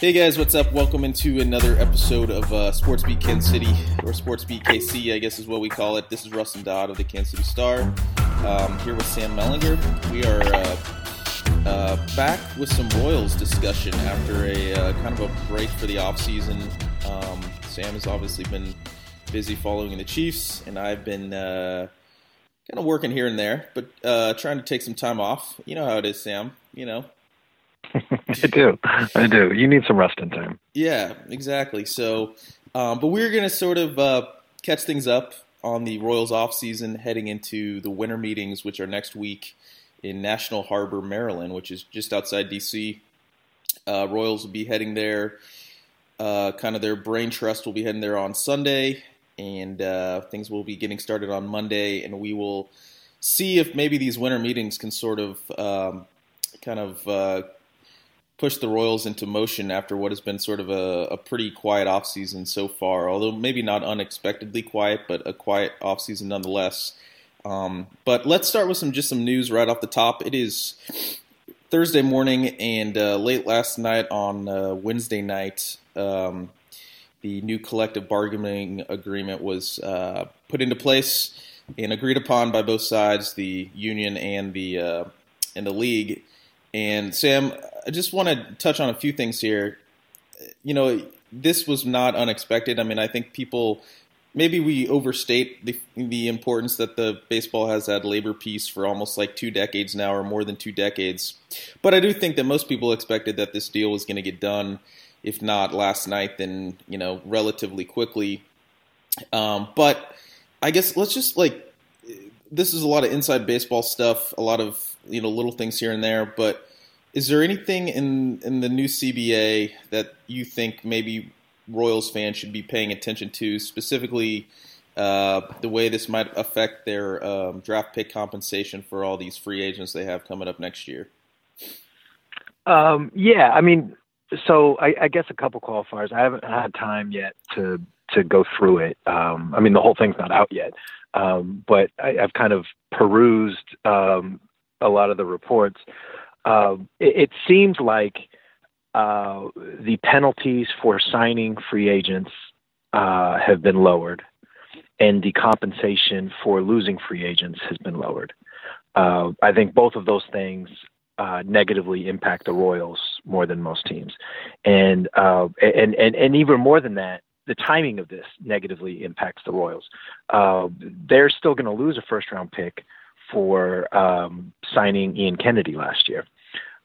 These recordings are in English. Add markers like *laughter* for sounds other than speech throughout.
Hey guys, what's up? Welcome into another episode of uh, Sports Beat Kansas City, or Sports Beat KC, I guess is what we call it. This is Rustin Dodd of the Kansas City Star, um, here with Sam Mellinger. We are uh, uh, back with some Royals discussion after a uh, kind of a break for the offseason. Um, Sam has obviously been busy following the Chiefs, and I've been uh, kind of working here and there, but uh, trying to take some time off. You know how it is, Sam. You know, *laughs* I do. I do. You need some rest in time. Yeah, exactly. So, um, but we're going to sort of uh, catch things up on the Royals off season, heading into the winter meetings, which are next week in National Harbor, Maryland, which is just outside DC. Uh, Royals will be heading there. Uh, kind of their brain trust will be heading there on Sunday, and uh, things will be getting started on Monday, and we will see if maybe these winter meetings can sort of um, kind of push the Royals into motion after what has been sort of a, a pretty quiet offseason so far, although maybe not unexpectedly quiet, but a quiet offseason nonetheless. Um, but let's start with some just some news right off the top. It is Thursday morning and uh, late last night on uh, Wednesday night. Um, the new collective bargaining agreement was uh, put into place and agreed upon by both sides, the union and the uh, and the league. And Sam, I just want to touch on a few things here. You know, this was not unexpected. I mean, I think people maybe we overstate the the importance that the baseball has had labor peace for almost like two decades now, or more than two decades. But I do think that most people expected that this deal was going to get done, if not last night, then you know relatively quickly. Um, but I guess let's just like this is a lot of inside baseball stuff, a lot of you know little things here and there, but is there anything in in the new CBA that you think maybe Royals fans should be paying attention to, specifically uh, the way this might affect their um, draft pick compensation for all these free agents they have coming up next year? Um, yeah, I mean, so I, I, guess a couple qualifiers. I haven't had time yet to to go through it. Um, I mean, the whole thing's not out yet, um, but I, have kind of perused um, a lot of the reports. Uh, it, it, seems like uh, the penalties for signing free agents uh, have been lowered, and the compensation for losing free agents has been lowered. Uh, I think both of those things uh, negatively impact the Royals more than most teams, and uh, and and and even more than that, the timing of this negatively impacts the Royals. Uh, they're still going to lose a first round pick for um, signing Ian Kennedy last year.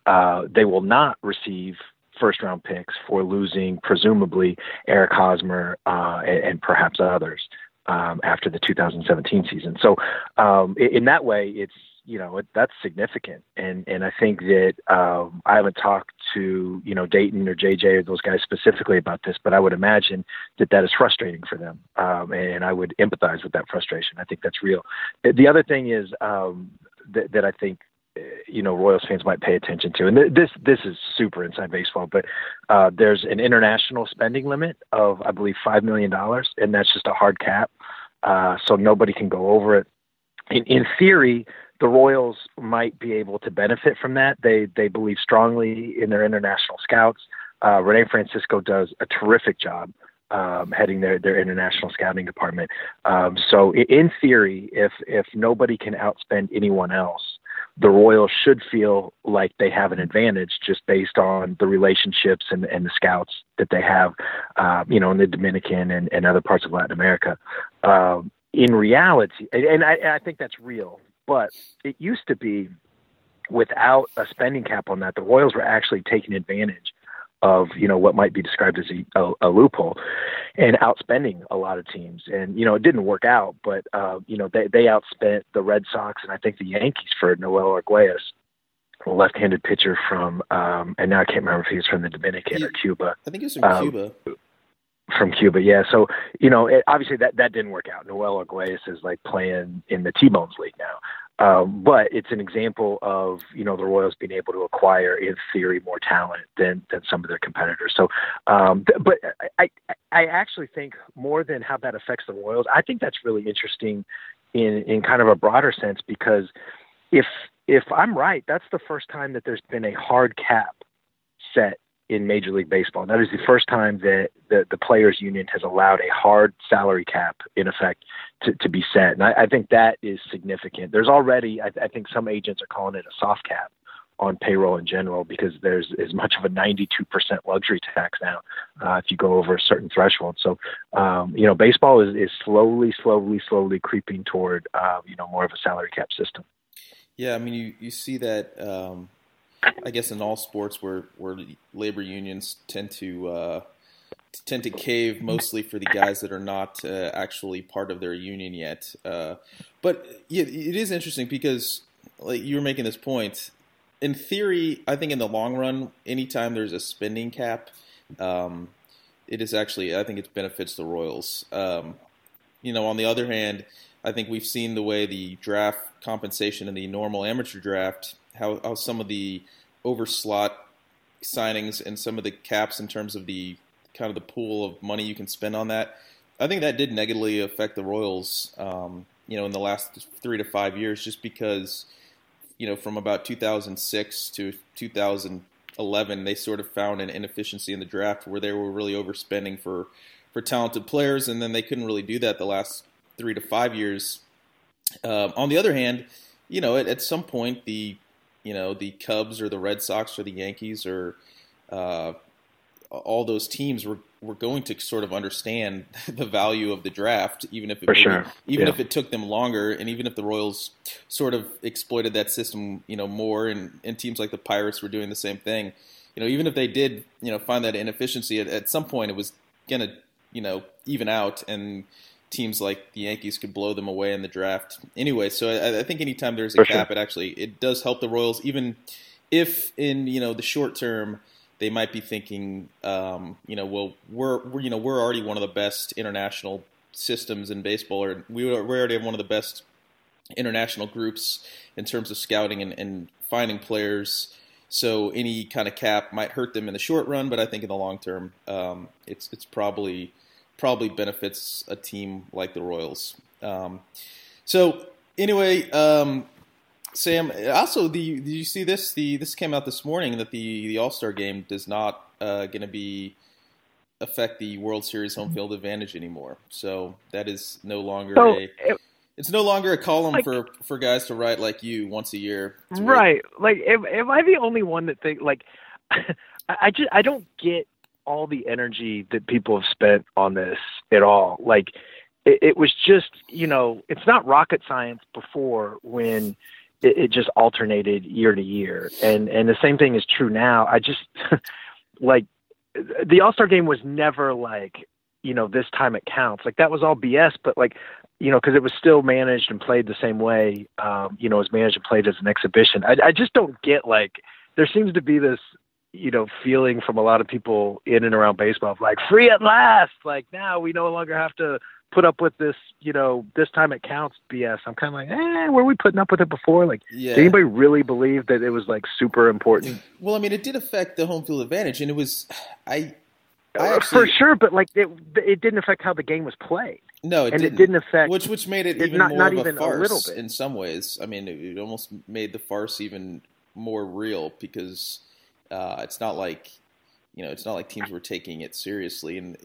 Uh, they will not receive first round picks for losing presumably Eric Hosmer uh, and, and, perhaps others um, after the 2017 season. So um, in, that way, it's you know it, that's significant, and and I think that um, I haven't talked to you know Dayton or JJ or those guys specifically about this, but I would imagine that that is frustrating for them, um, and I would empathize with that frustration. I think that's real. The other thing is um, that, that I think you know Royals fans might pay attention to. And th- this this is super inside baseball, but uh, there's an international spending limit of I believe five million dollars, and that's just a hard cap, uh, so nobody can go over it. In, in theory, the Royals might be able to benefit from that. They they believe strongly in their international scouts. Uh, Rene Francisco does a terrific job um, heading their, their international scouting department. Um, so in theory, if if nobody can outspend anyone else, the Royals should feel like they have an advantage just based on the relationships and, and the scouts that they have, uh, you know, in the Dominican and, and other parts of Latin America. Um, in reality, and I, I think that's real, but it used to be without a spending cap on that, the Royals were actually taking advantage of you know what might be described as a, a, a, loophole and outspending a lot of teams. And you know it didn't work out but uh, you know they they outspent the Red Sox and I think the Yankees for Noel Arguelles a left-handed pitcher from um, and now I can't remember if he was from the Dominican he, or Cuba. I think he was from um, Cuba. from Cuba yeah. So you know it, obviously that that didn't work out. Noel Arguelles is like playing in the T-Bones League now um, but it's an example of you know the Royals being able to acquire, in theory, more talent than than some of their competitors. So, um, but I I actually think more than how that affects the Royals, I think that's really interesting in in kind of a broader sense because if if I'm right, that's the first time that there's been a hard cap set in Major League Baseball. That is the first time that the, the players union has allowed a hard salary cap in effect to, to be set. And I, I think that is significant. There's already, I, I think some agents are calling it a soft cap on payroll in general because there's as much of a 92% luxury tax now uh, if you go over a certain threshold. So, um, you know, baseball is, is slowly, slowly, slowly creeping toward, uh, you know, more of a salary cap system. Yeah, I mean, you, you see that, um, I guess, in all sports where, where labor unions tend to uh, tend to cave mostly for the guys that are not uh, actually part of their union yet. Uh, but yeah, it is interesting because, like you were making this point, in theory, I think in the long run, anytime there's a spending cap, um, it is actually I think it benefits the Royals. Um, you know, on the other hand, I think we've seen the way the draft compensation in the normal amateur draft, how, how some of the overslot signings and some of the caps in terms of the kind of the pool of money you can spend on that. I think that did negatively affect the Royals, um, you know, in the last three to five years, just because you know, from about 2006 to 2011, they sort of found an inefficiency in the draft where they were really overspending for for talented players, and then they couldn't really do that the last three to five years. Um, on the other hand, you know, at, at, some point, the you know the Cubs or the Red Sox or the Yankees or uh, all those teams were were going to sort of understand *laughs* the value of the draft, even if it maybe, sure. even yeah. if it took them longer, and even if the Royals sort of exploited that system, you know, more, and, and teams like the Pirates were doing the same thing. You know, even if they did, you know, find that inefficiency at, at some point, it was gonna, you know, even out, and teams like the Yankees could blow them away in the draft anyway. So I, I think anytime there's a For cap, sure. it actually it does help the Royals, even if in you know the short term they might be thinking, um, you know, well, we're, we're, you know we're already one of the best international systems in baseball, or we already have one of the best international groups in terms of scouting and, and finding players. So any kind of cap might hurt them in the short run, but I think in the long term, um, it's it's probably probably benefits a team like the Royals. Um, so anyway, um, Sam, also, the did you see this? The this came out this morning that the the All Star game does not uh, going to be affect the World Series home field advantage anymore. So that is no longer so a. It, it's no longer a column like, for for guys to write like you once a year. Right. Like, am, am I the only one that think like? *laughs* I just I don't get all the energy that people have spent on this at all. Like, it, it was just you know, it's not rocket science before when it, it just alternated year to year, and and the same thing is true now. I just *laughs* like the All Star game was never like you know this time it counts. Like that was all BS, but like you know because it was still managed and played the same way. Um, you know, as managed and played as an exhibition. I, I just don't get like there seems to be this you know feeling from a lot of people in and around baseball of like free at last like now we no longer have to put up with this, you know, this time it counts BS. I'm kind of like, eh, were we putting up with it before? Like, yeah. did anybody really believe that it was like super important? Well, I mean, it did affect the home field advantage, and it was, I, I uh, actually, for sure, but like it, it didn't affect how the game was played. No, it and didn't. it didn't affect which which made it, even not, more not of even a farce a little bit. in some ways. I mean, it, it almost made the farce even more real because uh, it's not like you know, it's not like teams were taking it seriously, and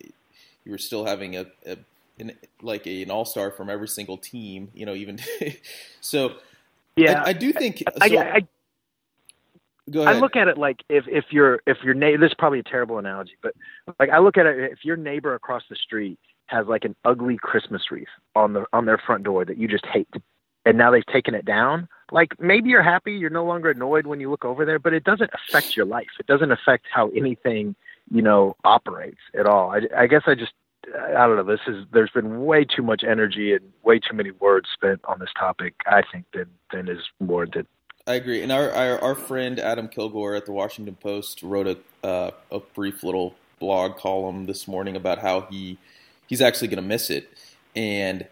you were still having a, a an, like a, an all star from every single team. You know, even *laughs* so. Yeah, I, I do think. So, I, I, go ahead. I look at it like if if you're if your neighbor. This is probably a terrible analogy, but like I look at it if your neighbor across the street has like an ugly Christmas wreath on the on their front door that you just hate, and now they've taken it down. Like maybe you're happy, you're no longer annoyed when you look over there, but it doesn't affect your life. It doesn't affect how anything you know operates at all. I, I guess I just I don't know. This is there's been way too much energy and way too many words spent on this topic. I think than than is warranted. I agree. And our, our, our friend Adam Kilgore at the Washington Post wrote a uh, a brief little blog column this morning about how he he's actually going to miss it and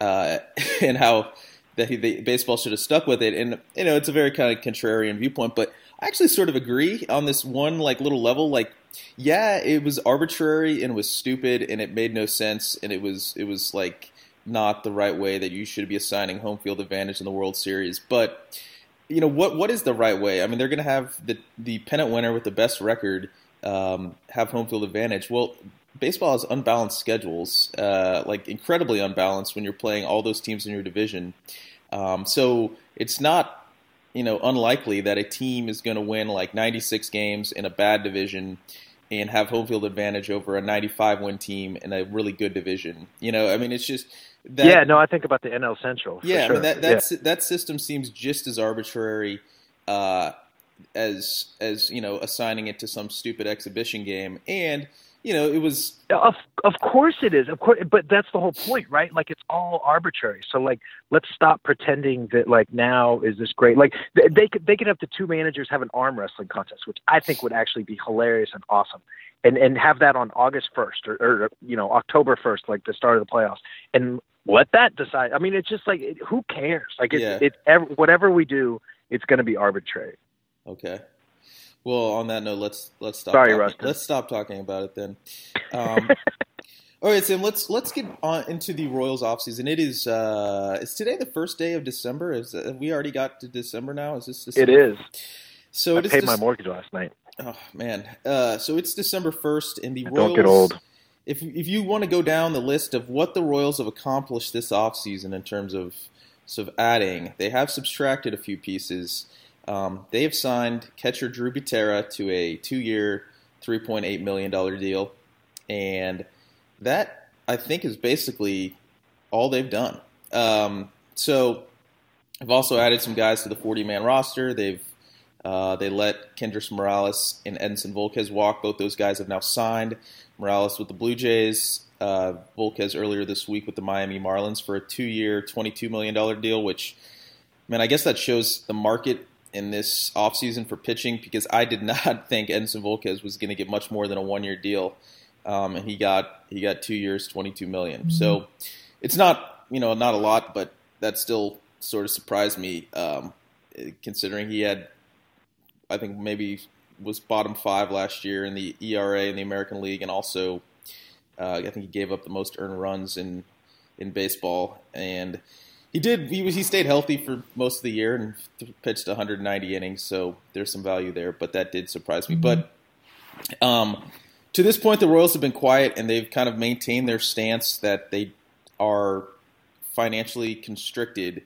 uh, *laughs* and how that he, the, baseball should have stuck with it. And you know, it's a very kind of contrarian viewpoint, but I actually sort of agree on this one like little level. Like yeah, it was arbitrary and it was stupid and it made no sense and it was it was like not the right way that you should be assigning home field advantage in the World Series. But you know what what is the right way? I mean, they're going to have the the pennant winner with the best record um, have home field advantage. Well, baseball has unbalanced schedules, uh, like incredibly unbalanced when you're playing all those teams in your division. Um, so it's not, you know, unlikely that a team is going to win like 96 games in a bad division and have home field advantage over a 95 win team in a really good division. You know, I mean, it's just that, yeah. No, I think about the NL Central. Yeah, sure. I mean, that that's, yeah. that system seems just as arbitrary. Uh, as as you know, assigning it to some stupid exhibition game, and you know, it was of of course it is. Of course, but that's the whole point, right? Like it's all arbitrary. So like, let's stop pretending that like now is this great. Like they could they could have the two managers have an arm wrestling contest, which I think would actually be hilarious and awesome. And and have that on August first or, or you know October first, like the start of the playoffs, and let that decide. I mean, it's just like who cares? Like it's yeah. it's whatever we do, it's going to be arbitrary. Okay. Well, on that note, let's let's stop. Sorry, talking. Rustin. Let's stop talking about it then. Um, *laughs* all right, Sam. Let's let's get on into the Royals offseason. It is uh, is today the first day of December? Is uh, we already got to December now? Is this? December? It is. So I it is paid my mortgage last night. Oh man! Uh, so it's December first, and the I Royals. Don't get old. If if you want to go down the list of what the Royals have accomplished this offseason in terms of sort of adding, they have subtracted a few pieces. Um, they have signed catcher Drew Butera to a two-year, $3.8 million deal, and that I think is basically all they've done. Um, so I've also added some guys to the 40-man roster. They've uh, they let Kendrys Morales and Edinson Volquez walk. Both those guys have now signed. Morales with the Blue Jays, uh, Volquez earlier this week with the Miami Marlins for a two-year, $22 million deal, which, man, I guess that shows the market in this offseason for pitching because I did not *laughs* think Edinson Volquez was going to get much more than a one year deal, um, and he got he got two years, twenty two million. Mm-hmm. So it's not you know not a lot, but that still sort of surprised me um, considering he had I think maybe was bottom five last year in the ERA in the American League, and also uh, I think he gave up the most earned runs in in baseball and he did. He was. He stayed healthy for most of the year and pitched 190 innings, so there's some value there. But that did surprise me. Mm-hmm. But um, to this point, the Royals have been quiet and they've kind of maintained their stance that they are financially constricted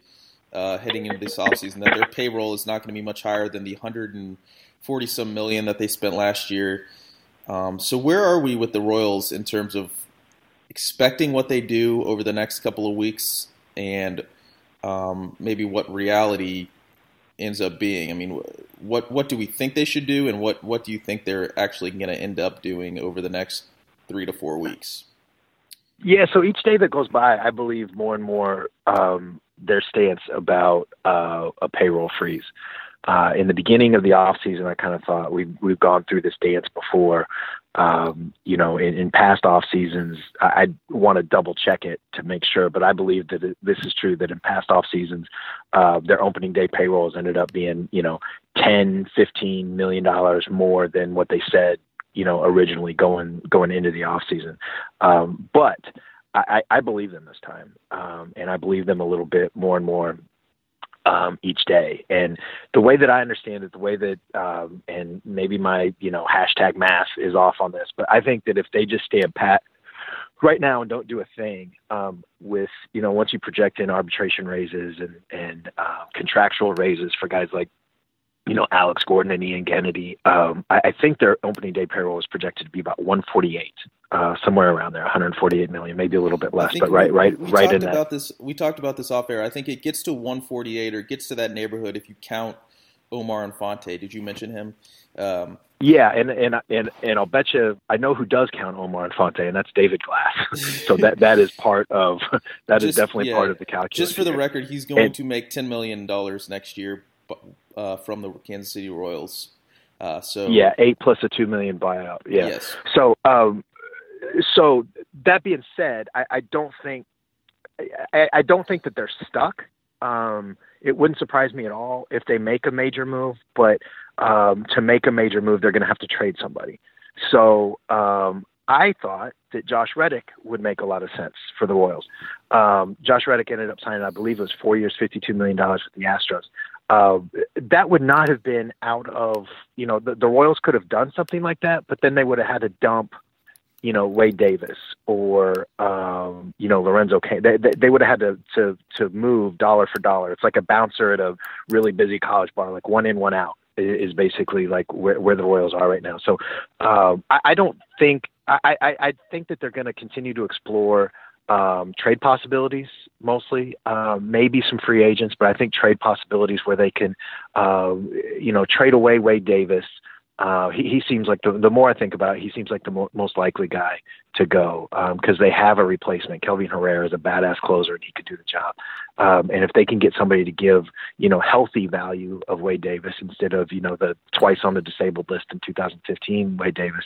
uh, heading into this offseason. That their payroll is not going to be much higher than the 140 some million that they spent last year. Um, so where are we with the Royals in terms of expecting what they do over the next couple of weeks and um, maybe what reality ends up being. I mean, what what do we think they should do, and what what do you think they're actually going to end up doing over the next three to four weeks? Yeah, so each day that goes by, I believe more and more um, their stance about uh, a payroll freeze. Uh, in the beginning of the off season, I kind of thought we've we've gone through this dance before. Um, you know, in, in past off seasons, I, I want to double check it to make sure, but I believe that it, this is true. That in past off seasons, uh, their opening day payrolls ended up being you know 10, 15 million dollars more than what they said you know originally going going into the off season. Um, but I, I believe them this time, um, and I believe them a little bit more and more um, each day. And the way that I understand it, the way that, um, and maybe my, you know, hashtag math is off on this, but I think that if they just stay a pat right now and don't do a thing um, with, you know, once you project in arbitration raises and, and uh, contractual raises for guys like you know, Alex Gordon and Ian Kennedy. Um, I, I, think their opening day payroll is projected to be about 148, uh, somewhere around there, 148 million, maybe a little bit less, but right, right, we, we right in about that. This, we talked about this off air. I think it gets to 148 or gets to that neighborhood if you count Omar Infante. Did you mention him? Um, yeah, and and and and I'll bet you I know who does count Omar Infante, and that's David Glass. *laughs* so that that is part of *laughs* that just, is definitely yeah, part of the calculus. Just for the record, he's going and, to make ten million dollars next year uh, from the Kansas City Royals. Uh, so yeah, eight plus a two million buyout. Yeah. Yes. So um, so that being said, I, I don't think I, I, don't think that they're stuck. Um, it wouldn't surprise me at all if they make a major move, but um, to make a major move, they're going to have to trade somebody. So um, I thought that Josh Reddick would make a lot of sense for the Royals. Um, Josh Reddick ended up signing, I believe, it was four years, fifty-two million dollars with the Astros. Uh, that would not have been out of you know the, the Royals could have done something like that, but then they would have had to dump you know Wade Davis or um, you know Lorenzo Cain. They, they, they would have had to, to to move dollar for dollar. It's like a bouncer at a really busy college bar, like one in, one out is basically like where, where the Royals are right now. So um, I, I don't think I, I, I think that they're going to continue to explore um, trade possibilities mostly, um, maybe some free agents, but I think trade possibilities where they can, uh, you know, trade away Wade Davis uh, he, he seems like the, the more I think about it, he seems like the mo- most likely guy to go because um, they have a replacement. Kelvin Herrera is a badass closer and he could do the job. Um, and if they can get somebody to give, you know, healthy value of Wade Davis instead of, you know, the twice on the disabled list in 2015 Wade Davis,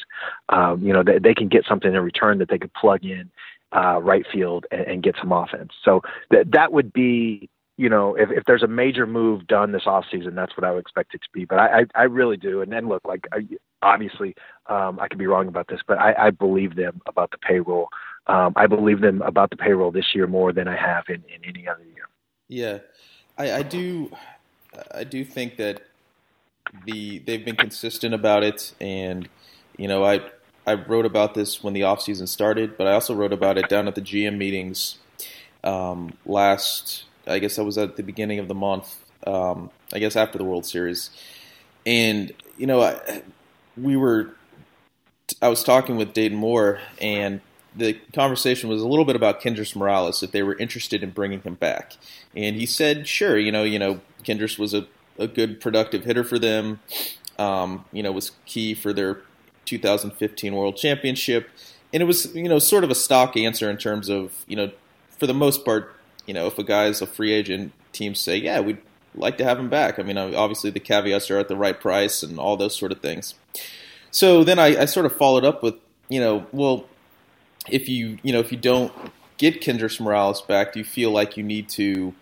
um, you know, they, they can get something in return that they could plug in uh, right field and, and get some offense. So that that would be you know, if, if there's a major move done this offseason, that's what I would expect it to be. But I, I, I really do. And then look, like I, obviously, um, I could be wrong about this, but I, I believe them about the payroll. Um, I believe them about the payroll this year more than I have in, in any other year. Yeah, I, I do. I do think that the they've been consistent about it, and you know, I I wrote about this when the offseason started, but I also wrote about it down at the GM meetings um, last I guess that was at the beginning of the month. Um, I guess after the World Series, and you know, I, we were. I was talking with Dayton Moore, and the conversation was a little bit about Kendrys Morales if they were interested in bringing him back, and he said, "Sure, you know, you know, Kendrys was a, a good productive hitter for them. Um, you know, was key for their 2015 World Championship." And it was, you know, sort of a stock answer in terms of, you know, for the most part, you know, if a guy's a free agent, teams say, yeah, we'd like to have him back. I mean, obviously the caveats are at the right price and all those sort of things. So then I, I sort of followed up with, you know, well, if you, you know, if you don't get Kendrys Morales back, do you feel like you need to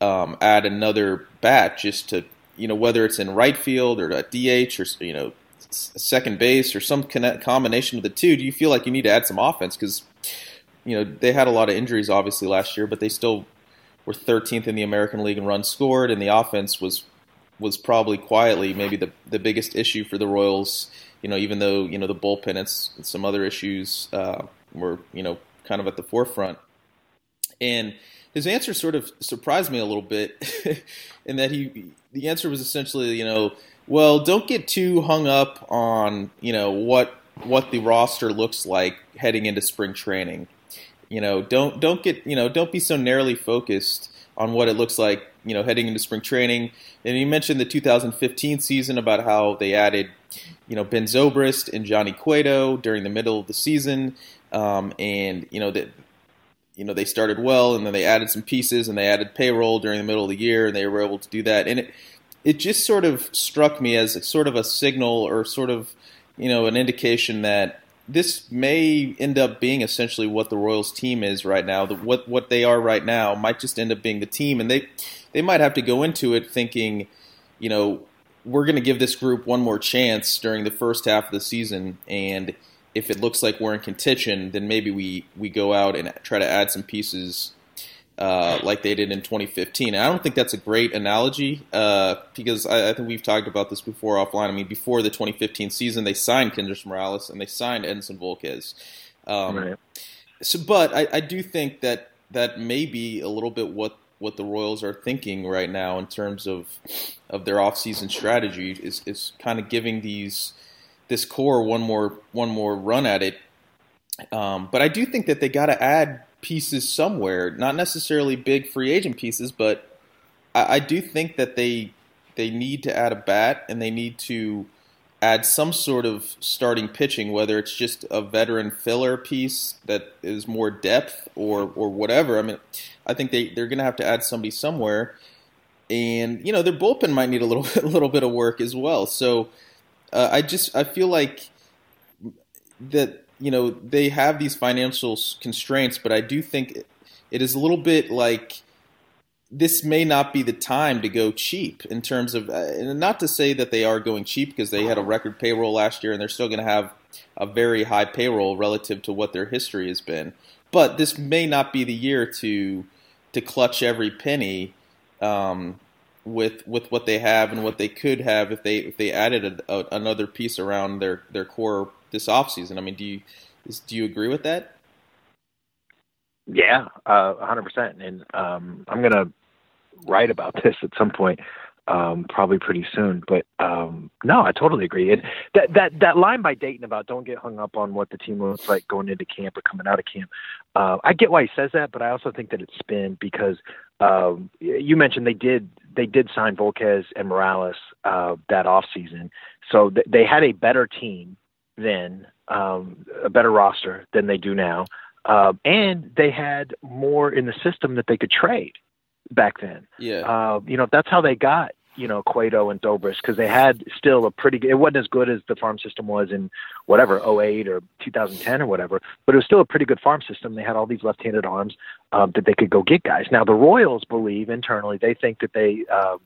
um, add another bat just to, you know, whether it's in right field or a DH or, you know, second base or some combination of the two, do you feel like you need to add some offense? Because you know, they had a lot of injuries obviously last year, but they still were 13th in the American League in runs scored, and the offense was was probably quietly maybe the the biggest issue for the Royals. You know, even though you know the bullpen and some other issues uh, were you know kind of at the forefront, and his answer sort of surprised me a little bit, *laughs* in that he the answer was essentially you know well don't get too hung up on you know what what the roster looks like heading into spring training you know, don't don't get you know don't be so narrowly focused on what it looks like, you know, heading into spring training. And you mentioned the 2015 season about how they added, you know, Ben Zobrist and Johnny Cueto during the middle of the season, um, and you know that. You know they started well, and then they added some pieces, and they added payroll during the middle of the year, and they were able to do that. And it it just sort of struck me as sort of a signal, or sort of you know an indication that this may end up being essentially what the Royals team is right now. The, what what they are right now might just end up being the team, and they they might have to go into it thinking, you know, we're going to give this group one more chance during the first half of the season, and if it looks like we're in contention, then maybe we we go out and try to add some pieces uh, like they did in 2015. And I don't think that's a great analogy uh, because I, I, think we've talked about this before offline. I mean, before the 2015 season, they signed Kendrys Morales and they signed Edinson Volquez. Um, right. So, but I, I, do think that that may be a little bit what what the Royals are thinking right now in terms of of their offseason strategy is is kind of giving these this core one more one more run at it. Um, but I do think that they got to add pieces somewhere, not necessarily big free agent pieces, but I, I do think that they they need to add a bat and they need to add some sort of starting pitching, whether it's just a veteran filler piece that is more depth or or whatever. I mean, I think they they're going to have to add somebody somewhere, and you know their bullpen might need a little *laughs* a little bit of work as well. So uh, I just I feel like that you know they have these financial constraints, but I do think it is a little bit like this may not be the time to go cheap in terms of uh, not to say that they are going cheap because they had a record payroll last year and they're still going to have a very high payroll relative to what their history has been. But this may not be the year to to clutch every penny um, with with what they have and what they could have if they if they added a, a, another piece around their their core this offseason. I mean, do you do you agree with that? Yeah, uh, 100%. And um, I'm going to write about *laughs* this at some point, um, probably pretty soon. But um, no, I totally agree. And that that that line by Dayton about don't get hung up on what the team looks like going into camp or coming out of camp. Uh, I get why he says that, but I also think that it's spin because um, you mentioned they did they did sign Volquez and Morales uh, that off season, so th- they had a better team then, um, a better roster than they do now. Uh, and they had more in the system that they could trade back then. Yeah. Uh, you know, that's how they got, you know, Cueto and Zobrist because they had still a pretty good, it wasn't as good as the farm system was in whatever, 08 or 2010 or whatever, but it was still a pretty good farm system. They had all these left handed arms um, that they could go get guys. Now, the Royals believe internally, they think that they, uh,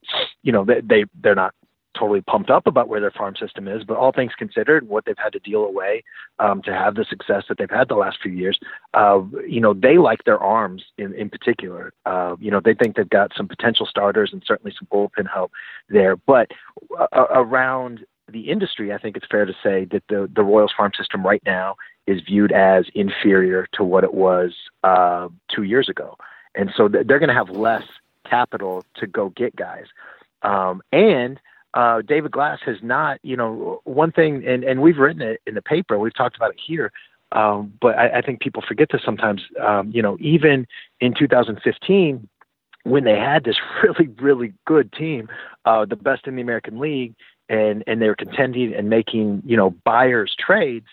you know, they, they, they're not totally pumped up about where their farm system is, but all things considered, what they've had to deal away um, to have the success that they've had the last few years, uh, you know, they like their arms in, in particular. Uh, you know, they think they've got some potential starters and certainly some bullpen help there. But uh, around the industry, I think it's fair to say that the, the Royals farm system right now is viewed as inferior to what it was uh, two years ago. And so they're going to have less capital to go get guys. Um, and uh, David Glass has not, you know, one thing, and, and we've written it in the paper, we've talked about it here, um, but I, I think people forget this sometimes. Um, you know, even in 2015, when they had this *laughs* really, really good team, uh, the best in the American League, and and they were contending and making, you know, buyers trades,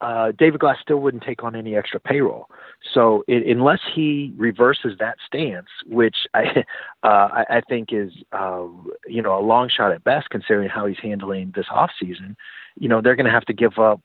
uh, David Glass still wouldn't take on any extra payroll. So it, unless he reverses that stance, which I, *laughs* uh, I, I think is uh, you know a long shot at best, considering how he's handling this off season, you know they're going to have to give up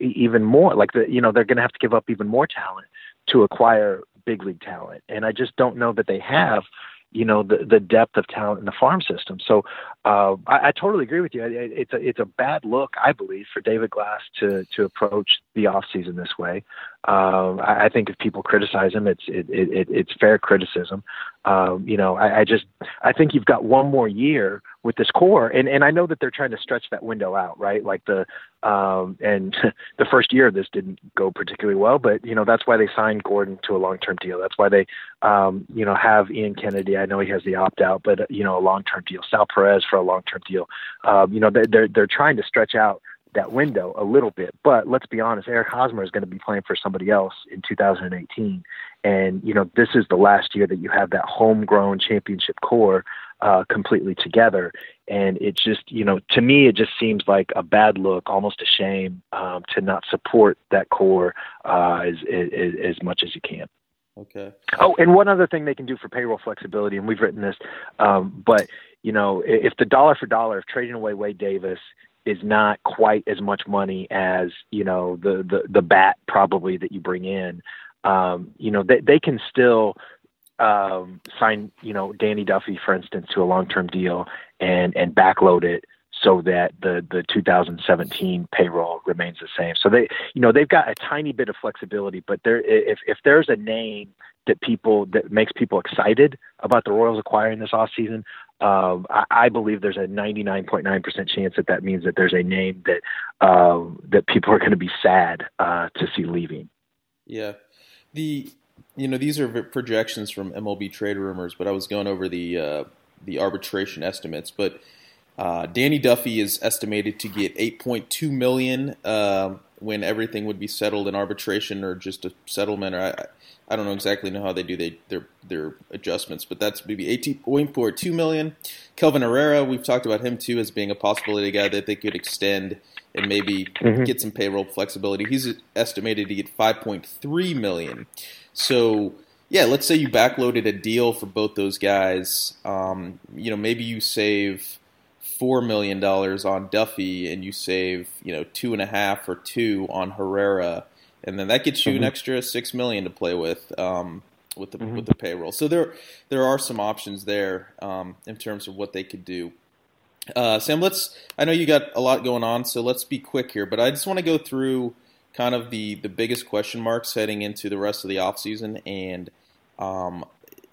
even more. Like the you know they're going to have to give up even more talent to acquire big league talent, and I just don't know that they have you know the the depth of talent in the farm system. So uh, I, I totally agree with you. It, it's a it's a bad look, I believe, for David Glass to to approach the off season this way. Um, I, I think if people criticize him, it's it, it, it's fair criticism. Um, you know, I, I just I think you've got one more year with this core, and and I know that they're trying to stretch that window out, right? Like the um, and *laughs* the first year of this didn't go particularly well, but you know that's why they signed Gordon to a long term deal. That's why they um, you know have Ian Kennedy. I know he has the opt out, but you know a long term deal. Sal Perez for a long term deal. Um, you know they're they're trying to stretch out that window a little bit. But let's be honest, Eric Hosmer is going to be playing for somebody else in 2018. And, you know, this is the last year that you have that homegrown championship core uh, completely together. And it just, you know, to me, it just seems like a bad look, almost a shame um, to not support that core uh, as, as, as much as you can. Okay. Oh, and one other thing they can do for payroll flexibility, and we've written this, um, but you know, if the dollar for dollar, if trading away Wade Davis is not quite as much money as you know the the the bat probably that you bring in. Um, you know they they can still um, sign you know Danny Duffy for instance to a long term deal and and backload it so that the the 2017 payroll remains the same. So they you know they've got a tiny bit of flexibility, but there if if there's a name that people that makes people excited about the Royals acquiring this offseason, uh, I, I believe there's a 99.9% chance that that means that there's a name that uh, that people are going to be sad uh, to see leaving. Yeah, the you know these are projections from MLB trade rumors, but I was going over the uh, the arbitration estimates. But uh, Danny Duffy is estimated to get 8.2 million uh, when everything would be settled in arbitration or just a settlement. Or I, I don't know exactly know how they do they, their their adjustments, but that's maybe 18.42 million. Kelvin Herrera, we've talked about him too as being a possibility guy that they could extend and maybe mm-hmm. get some payroll flexibility. He's estimated to get 5.3 million. So yeah, let's say you backloaded a deal for both those guys. Um, you know, maybe you save four million dollars on Duffy and you save you know two and a half or two on Herrera and then that gets you mm-hmm. an extra six million to play with um, with the mm-hmm. with the payroll. So there there are some options there um, in terms of what they could do. Uh, Sam, let's. I know you got a lot going on, so let's be quick here. But I just want to go through kind of the the biggest question marks heading into the rest of the offseason. and um,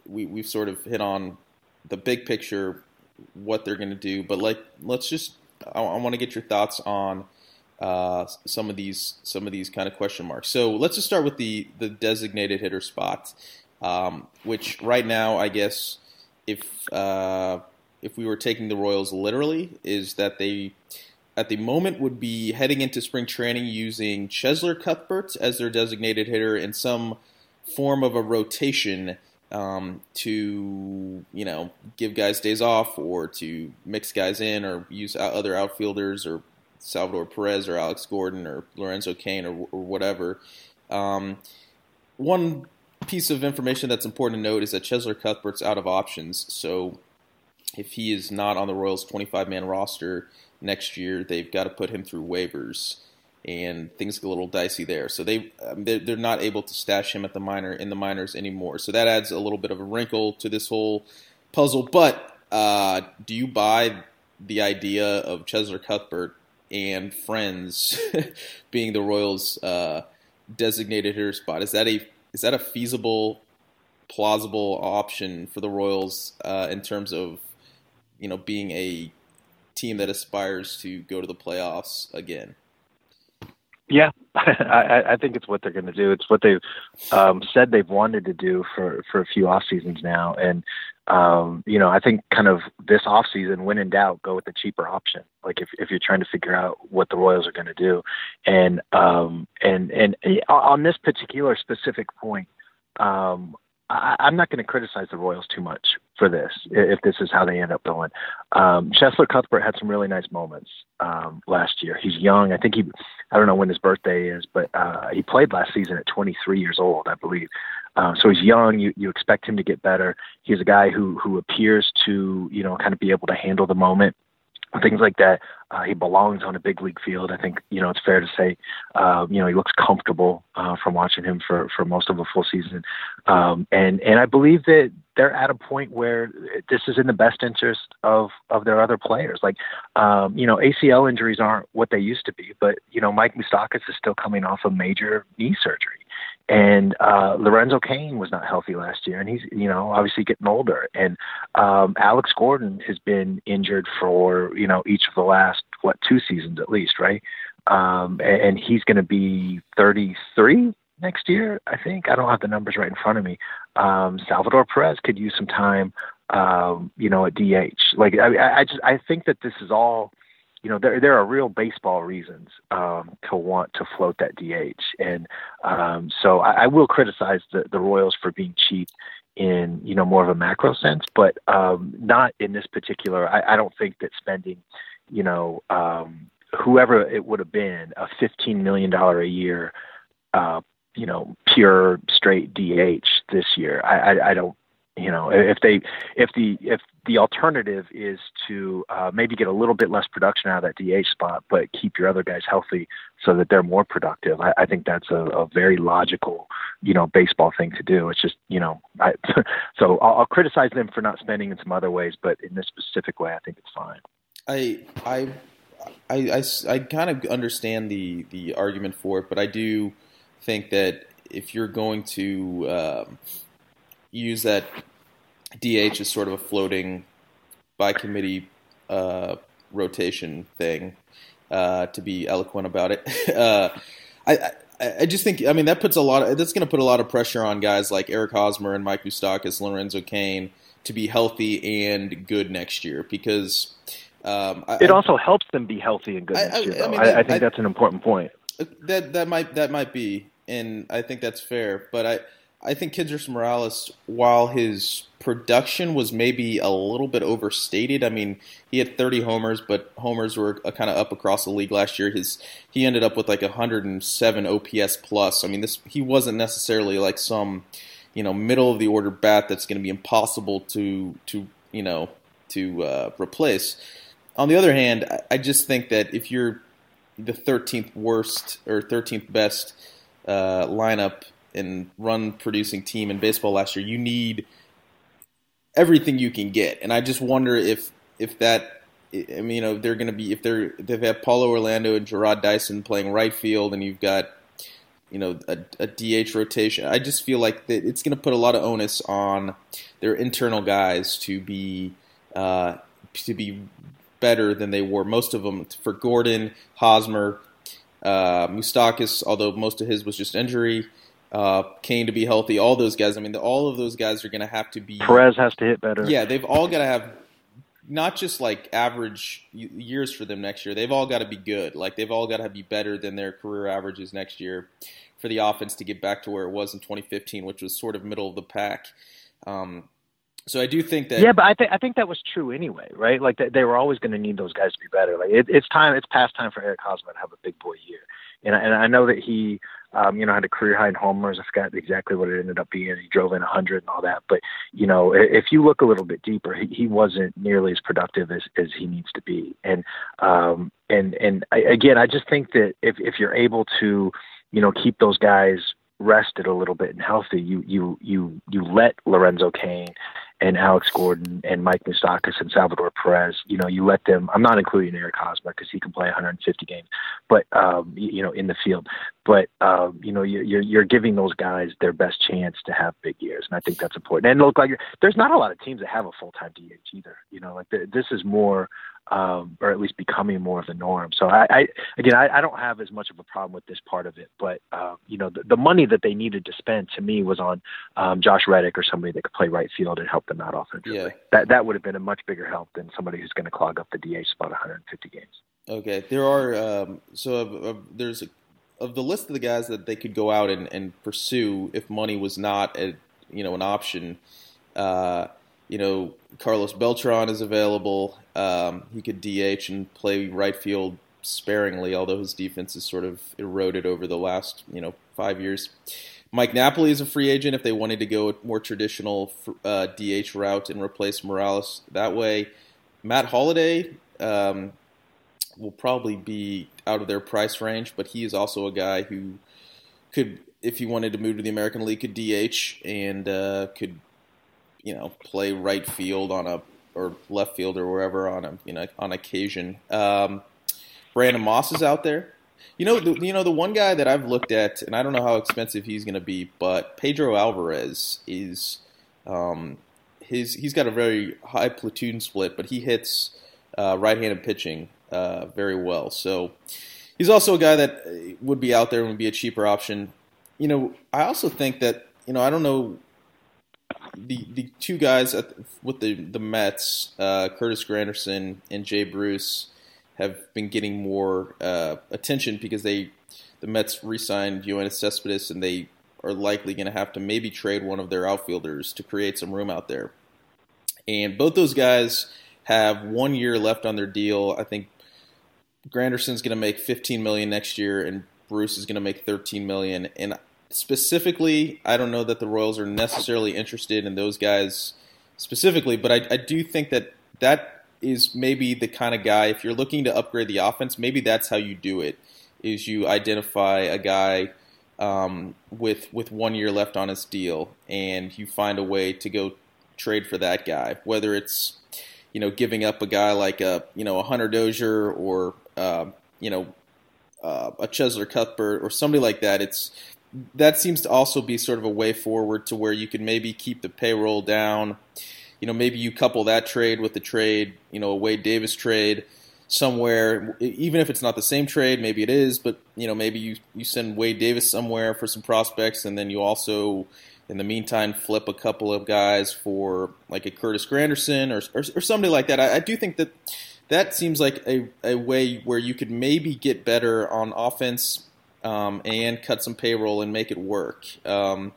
we we've sort of hit on the big picture what they're going to do. But like, let's just I, I want to get your thoughts on uh, some of these some of these kind of question marks. So let's just start with the the designated hitter spot, um, which right now I guess if uh, if we were taking the Royals literally is that they at the moment would be heading into spring training using Cheslor Cuthbert as their designated hitter in some form of a rotation um, to you know give guys days off or to mix guys in or use other outfielders or Salvador Perez or Alex Gordon or Lorenzo Cain or, or whatever. Um, one piece of information that's important to note is that Cheslor Cuthbert's out of options, so if he is not on the Royals 25 man roster next year, they've got to put him through waivers, and things get a little dicey there. So they um, they're, they're not able to stash him at the minor in the minors anymore. So that adds a little bit of a wrinkle to this whole puzzle. But uh, do you buy the idea of Cheslor Cuthbert and friends *laughs* being the Royals' uh, designated hitter spot? Is that a is that a feasible, plausible option for the Royals uh, in terms of you know being a team that aspires to go to the playoffs again. Yeah, *laughs* I, I think it's what they're going to do. It's what they've um, said they've wanted to do for for a few off seasons now, and um, you know, I think kind of this off season, when in doubt, go with the cheaper option. Like if if you're trying to figure out what the Royals are going to do, and um, and and on this particular specific point, um, I, I'm not going to criticize the Royals too much for this if this is how they end up going. Um, Cheslor Cuthbert had some really nice moments um, last year. He's young. I think he, I don't know when his birthday is, but uh, he played last season at 23 years old, I believe. Uh, so he's young. You you expect him to get better. He's a guy who who appears to you know kind of be able to handle the moment things like that. Uh, he belongs on a big league field. I think you know it's fair to say. Uh, you know he looks comfortable uh, from watching him for for most of a full season, um, and and I believe that they're at a point where this is in the best interest of of their other players. Like um, you know ACL injuries aren't what they used to be, but you know Mike Moustakas is still coming off a major knee surgery. And uh, Lorenzo Cain was not healthy last year, and he's you know obviously getting older. And um, Alex Gordon has been injured for you know each of the last what two seasons at least, right? Um, and, and he's going to be 33 next year, I think. I don't have the numbers right in front of me. Um, Salvador Perez could use some time, um, you know, at DH. Like I, I just I think that this is all you know, there there are real baseball reasons um, to want to float that DH, and um, so I, I will criticize the, the Royals for being cheap in you know more of a macro sense, but um, not in this particular. I, I don't think that spending, you know, um, whoever it would have been, a fifteen million dollar a year, uh, you know, pure straight DH this year. I, I, I don't you know if they if the if the alternative is to uh, maybe get a little bit less production out of that DH spot, but keep your other guys healthy so that they're more productive. I, I think that's a, a very logical, you know, baseball thing to do. It's just, you know, I, *laughs* so I'll, I'll criticize them for not spending in some other ways, but in this specific way, I think it's fine. I I I, I, I kind of understand the the argument for it, but I do think that if you're going to um, use that DH as sort of a floating by committee uh, rotation thing uh, to be eloquent about it. *laughs* uh, I, I, I just think I mean that puts a lot of that's going to put a lot of pressure on guys like Eric Hosmer and Mike Moustakas, Lorenzo Cain to be healthy and good next year because um, it I, also helps them be healthy and good next year. I, mean, I, think that's an important point. That that might that might be, and I think that's fair. But I I think Kendrys Morales, while his production was maybe a little bit overstated, I mean, he had 30 homers, but homers were kind of up across the league last year. His he ended up with like 107 OPS plus. I mean, this he wasn't necessarily like some, you know, middle of the order bat that's going to be impossible to to you know to uh, replace. On the other hand, I, just think that if you're the 13th worst or 13th best uh, lineup and run producing team in baseball last year, you need everything you can get. And I just wonder if if that I mean, you know, they're going to be if they're if they have had Paulo Orlando and Jarrod Dyson playing right field, and you've got you know a, a DH rotation. I just feel like that it's going to put a lot of onus on their internal guys to be uh, to be better than they were. Most of them for Gordon, Hosmer, uh, Moustakas, although most of his was just injury. Uh, Cain to be healthy, all those guys. I mean, the, all of those guys are going to have to be. Perez has to hit better. Yeah, they've all got to have not just like average years for them next year. They've all got to be good. Like they've all got to be better than their career averages next year for the offense to get back to where it was in 2015, which was sort of middle of the pack. Um, so I do think that. Yeah, but I think I think that was true anyway, right? Like they, they were always going to need those guys to be better. Like it, it's time, it's past time for Eric Hosmer to have a big boy year, and and I know that he, um, you know, had a career high in homers. I forgot exactly what it ended up being. He drove in a hundred and all that, but you know, if you look a little bit deeper, he, he wasn't nearly as productive as as he needs to be, and um, and and I, again, I just think that if if you're able to, you know, keep those guys rested a little bit and healthy, you you you you let Lorenzo Cain and Alex Gordon and Mike Moustakas and Salvador Perez, you know, you let them. I'm not including Eric Hosmer because he can play 150 games, but um, you know, in the field. But um, you know, you're you're giving those guys their best chance to have big years, and I think that's important. And look, like there's not a lot of teams that have a full time DH either. You know, like the, this is more um, or at least becoming more of the norm. So I, I again, I, I, don't have as much of a problem with this part of it, but uh, you know, the, the, money that they needed to spend to me was on um, Josh Reddick or somebody that could play right field and help them out offensively. Yeah. That that would have been a much bigger help than somebody who's going to clog up the DH spot 150 games. Okay, there are um, so uh, there's a, of the list of the guys that they could go out and, and pursue if money was not a you know an option. Uh, you know, Carlos Beltran is available. Um, he could DH and play right field sparingly, although his defense has sort of eroded over the last you know five years. Mike Napoli is a free agent if they wanted to go a more traditional uh, DH route and replace Morales that way. Matt Holliday um, will probably be out of their price range, but he is also a guy who could, if he wanted to move to the American League, could DH and uh, could you know play right field on a or left field or wherever on a you know on occasion. Um, Brandon Moss is out there. You know, the, you know the one guy that I've looked at, and I don't know how expensive he's going to be, but Pedro Alvarez is um, his. He's got a very high platoon split, but he hits uh, right-handed pitching uh, very well. So he's also a guy that would be out there and would be a cheaper option. You know, I also think that you know I don't know the the two guys at, with the the Mets, uh, Curtis Granderson and Jay Bruce, have been getting more uh, attention because they the Mets re-signed Yoenis Cespedes and they are likely going to have to maybe trade one of their outfielders to create some room out there. And both those guys have one year left on their deal. I think Granderson's going to make 15 million next year, and Bruce is going to make 13 million. And specifically, I don't know that the Royals are necessarily interested in those guys specifically, but I, I do think that that is maybe the kind of guy. If you're looking to upgrade the offense, maybe that's how you do it. Is you identify a guy um, with with one year left on his deal, and you find a way to go trade for that guy. Whether it's you know giving up a guy like a you know a Hunter Dozier or uh, you know uh, a Cheslor Cuthbert or somebody like that. It's that seems to also be sort of a way forward to where you can maybe keep the payroll down. You know, maybe you couple that trade with the trade, you know, a Wade Davis trade somewhere, even if it's not the same trade, maybe it is, but you know, maybe you, you send Wade Davis somewhere for some prospects, and then you also, in the meantime, flip a couple of guys for like a Curtis Granderson or or, or somebody like that. I, I do think that that seems like a, a way where you could maybe get better on offense um, and cut some payroll and make it work. Um,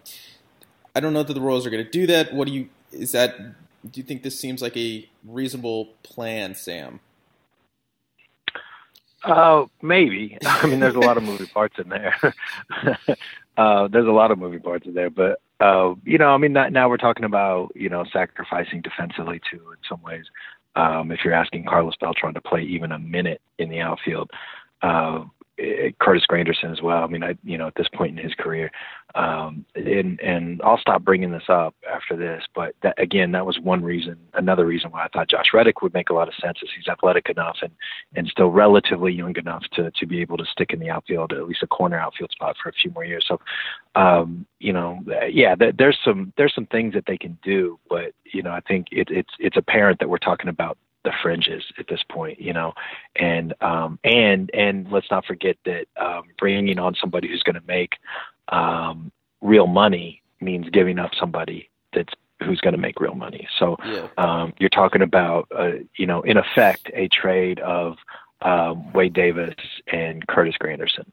I don't know that the Royals are going to do that. What do you is that? Do you think this seems like a reasonable plan, Sam? Uh, maybe. I mean, there's a lot of moving parts in there. *laughs* uh, there's a lot of moving parts in there, but uh, you know, I mean, not, now we're talking about you know sacrificing defensively too in some ways. Um, if you're asking Carlos Beltran to play even a minute in the outfield, uh, Curtis Granderson as well. I mean, I you know at this point in his career, um, and and I'll stop bringing this up after this. But that, again, that was one reason. Another reason why I thought Josh Reddick would make a lot of sense is he's athletic enough and and still relatively young enough to to be able to stick in the outfield, at least a corner outfield spot for a few more years. So, um, you know, yeah, there's some there's some things that they can do, but you know, I think it, it's it's apparent that we're talking about the fringes at this point, you know, and um, and and let's not forget that um, bringing on somebody who's going to make um, real money means giving up somebody that's who's going to make real money. So yeah. um, you're talking about, uh, you know, in effect, a trade of um, Wade Davis and Curtis Granderson.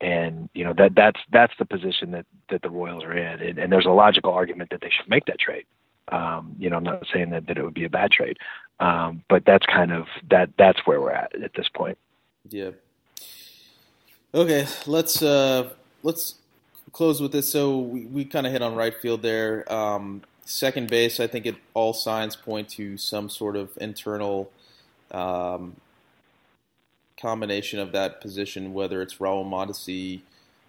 And you know that that's that's the position that that the Royals are in, and, and there's a logical argument that they should make that trade. Um, you know, I'm not saying that, that it would be a bad trade, um, but that's kind of that that's where we're at at this point. Yeah. Okay, let's uh, let's close with this. So we, we kind of hit on right field there. Um, second base, I think it all signs point to some sort of internal um, combination of that position, whether it's Raul Mondesi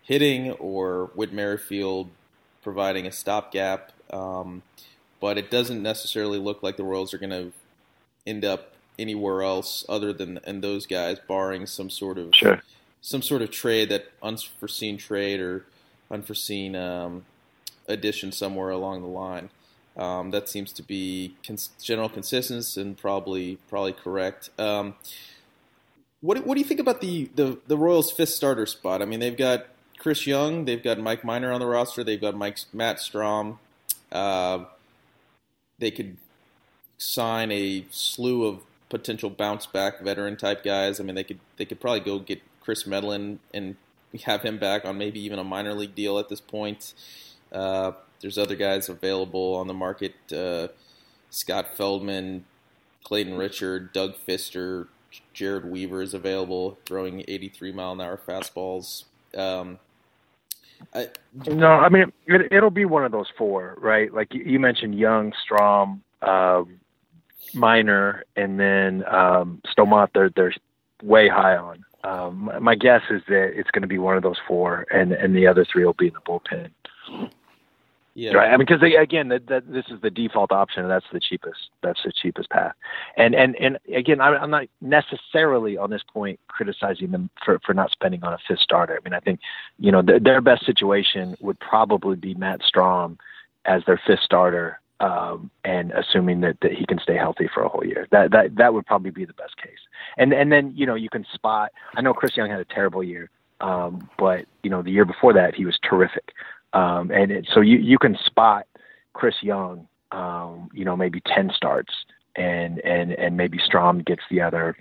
hitting or Whit Merrifield providing a stopgap. Um, but it doesn't necessarily look like the Royals are going to end up anywhere else other than in those guys, barring some sort of sure. some sort of trade that unforeseen trade or unforeseen um, addition somewhere along the line. Um, that seems to be cons- general consensus and probably probably correct. Um, what what do you think about the, the the Royals' fifth starter spot? I mean, they've got Chris Young, they've got Mike Minor on the roster, they've got Mike Matt Strahm. Uh, they could sign a slew of potential bounce back veteran type guys. I mean, they could they could probably go get Chris Medlen and have him back on maybe even a minor league deal at this point. Uh, there's other guys available on the market: uh, Scott Feldman, Clayton Richard, Doug Fister, Jered Weaver is available, throwing 83 mile an hour fastballs. Um, I, no, I mean it, will be one of those four, right? Like you, mentioned, Young, Strahm, uh, Minor, and then um. They're they're way high on. Um, my guess is that it's going to be one of those four, and and the other three will be in the bullpen. Yeah. Right. I mean, because again, that, that this is the default option, and that's the cheapest. That's the cheapest path. And and and again, I'm, I'm not necessarily on this point criticizing them for for not spending on a fifth starter. I mean, I think you know the, their best situation would probably be Matt Strahm as their fifth starter, um, and assuming that, that he can stay healthy for a whole year. That that that would probably be the best case. And and then you know you can spot. I know Chris Young had a terrible year, um, but you know the year before that he was terrific. Um, and it, so you, you can spot Chris Young, um, you know, maybe 10 starts and, and, and maybe Strahm gets the other,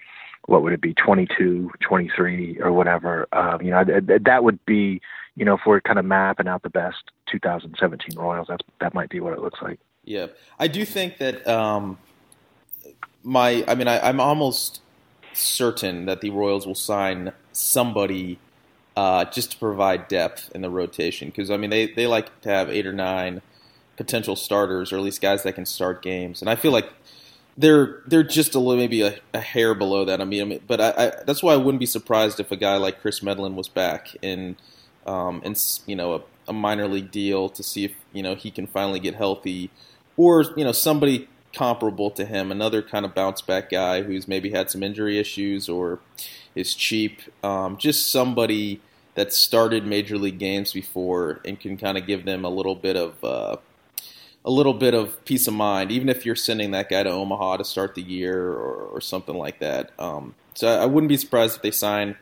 what would it be? 22, 23 or whatever. Um, you know, th- that would be, you know, if we're kind of mapping out the best 2017 Royals, that, that might be what it looks like. Yeah. I do think that, um, my, I mean, I, I'm almost certain that the Royals will sign somebody uh, just to provide depth in the rotation. Because I mean, they they like to have eight or nine potential starters, or at least guys that can start games. And I feel like they're they're just a little maybe a, a hair below that. I mean, I mean but I, I, that's why I wouldn't be surprised if a guy like Chris Medlen was back in um, in you know a, a minor league deal to see if you know he can finally get healthy, or you know somebody comparable to him, another kind of bounce back guy who's maybe had some injury issues or is cheap. Um, just somebody that started major league games before and can kind of give them a little bit of uh, a little bit of peace of mind, even if you're sending that guy to Omaha to start the year or, or something like that. Um, so I, I, wouldn't be surprised if they sign,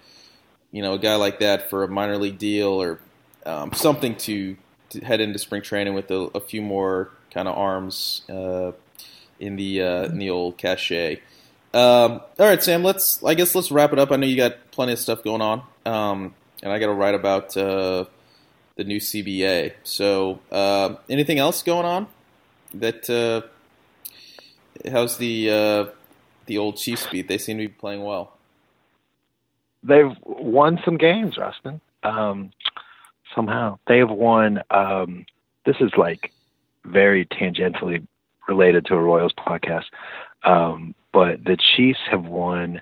you know, a guy like that for a minor league deal or um, something to, to, head into spring training with a, a few more kind of arms uh, in the uh, in the old cachet. Um, all right, Sam. Let's. I guess let's wrap it up. I know you got plenty of stuff going on, um, and I got to write about uh, the new CBA. So, uh, anything else going on? That uh, how's the uh, the old Chiefs beat? They seem to be playing well. They've won some games, Rustin. Um, somehow they have won. Um, this is like very tangentially related to a Royals podcast. Um, but the Chiefs have won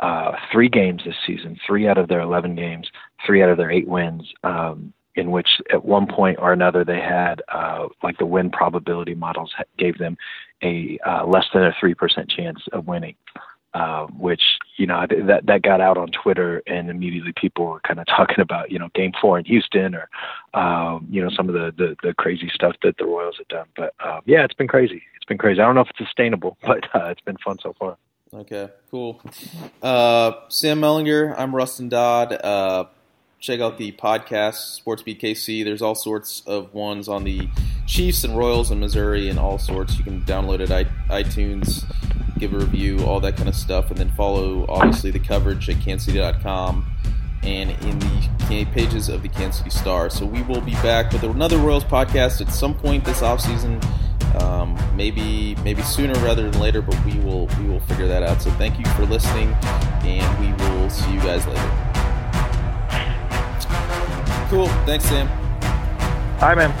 uh, three games this season, three out of their 11 games, three out of their eight wins, um, in which at one point or another they had, uh, like the win probability models gave them a uh, less than a 3% chance of winning. Uh, which you know that that got out on Twitter, and immediately people were kind of talking about you know Game Four in Houston, or um, you know some of the, the, the crazy stuff that the Royals have done. But um, yeah, it's been crazy. It's been crazy. I don't know if it's sustainable, *laughs* but uh, it's been fun so far. Okay, cool. Uh, Sam Mellinger, I'm Rustin Dodd. Uh, check out the podcast, Sportsbeat KC. There's all sorts of ones on the Chiefs and Royals in Missouri and all sorts. You can download it at iTunes, give a review, all that kind of stuff, and then follow obviously the coverage at kansascity.com and in the pages of the Kansas City Star. So we will be back with another Royals podcast at some point this offseason. Um, maybe maybe sooner rather than later, but we will we will figure that out. So thank you for listening, and we will see you guys later. Cool. Thanks, Sam. Hi, man.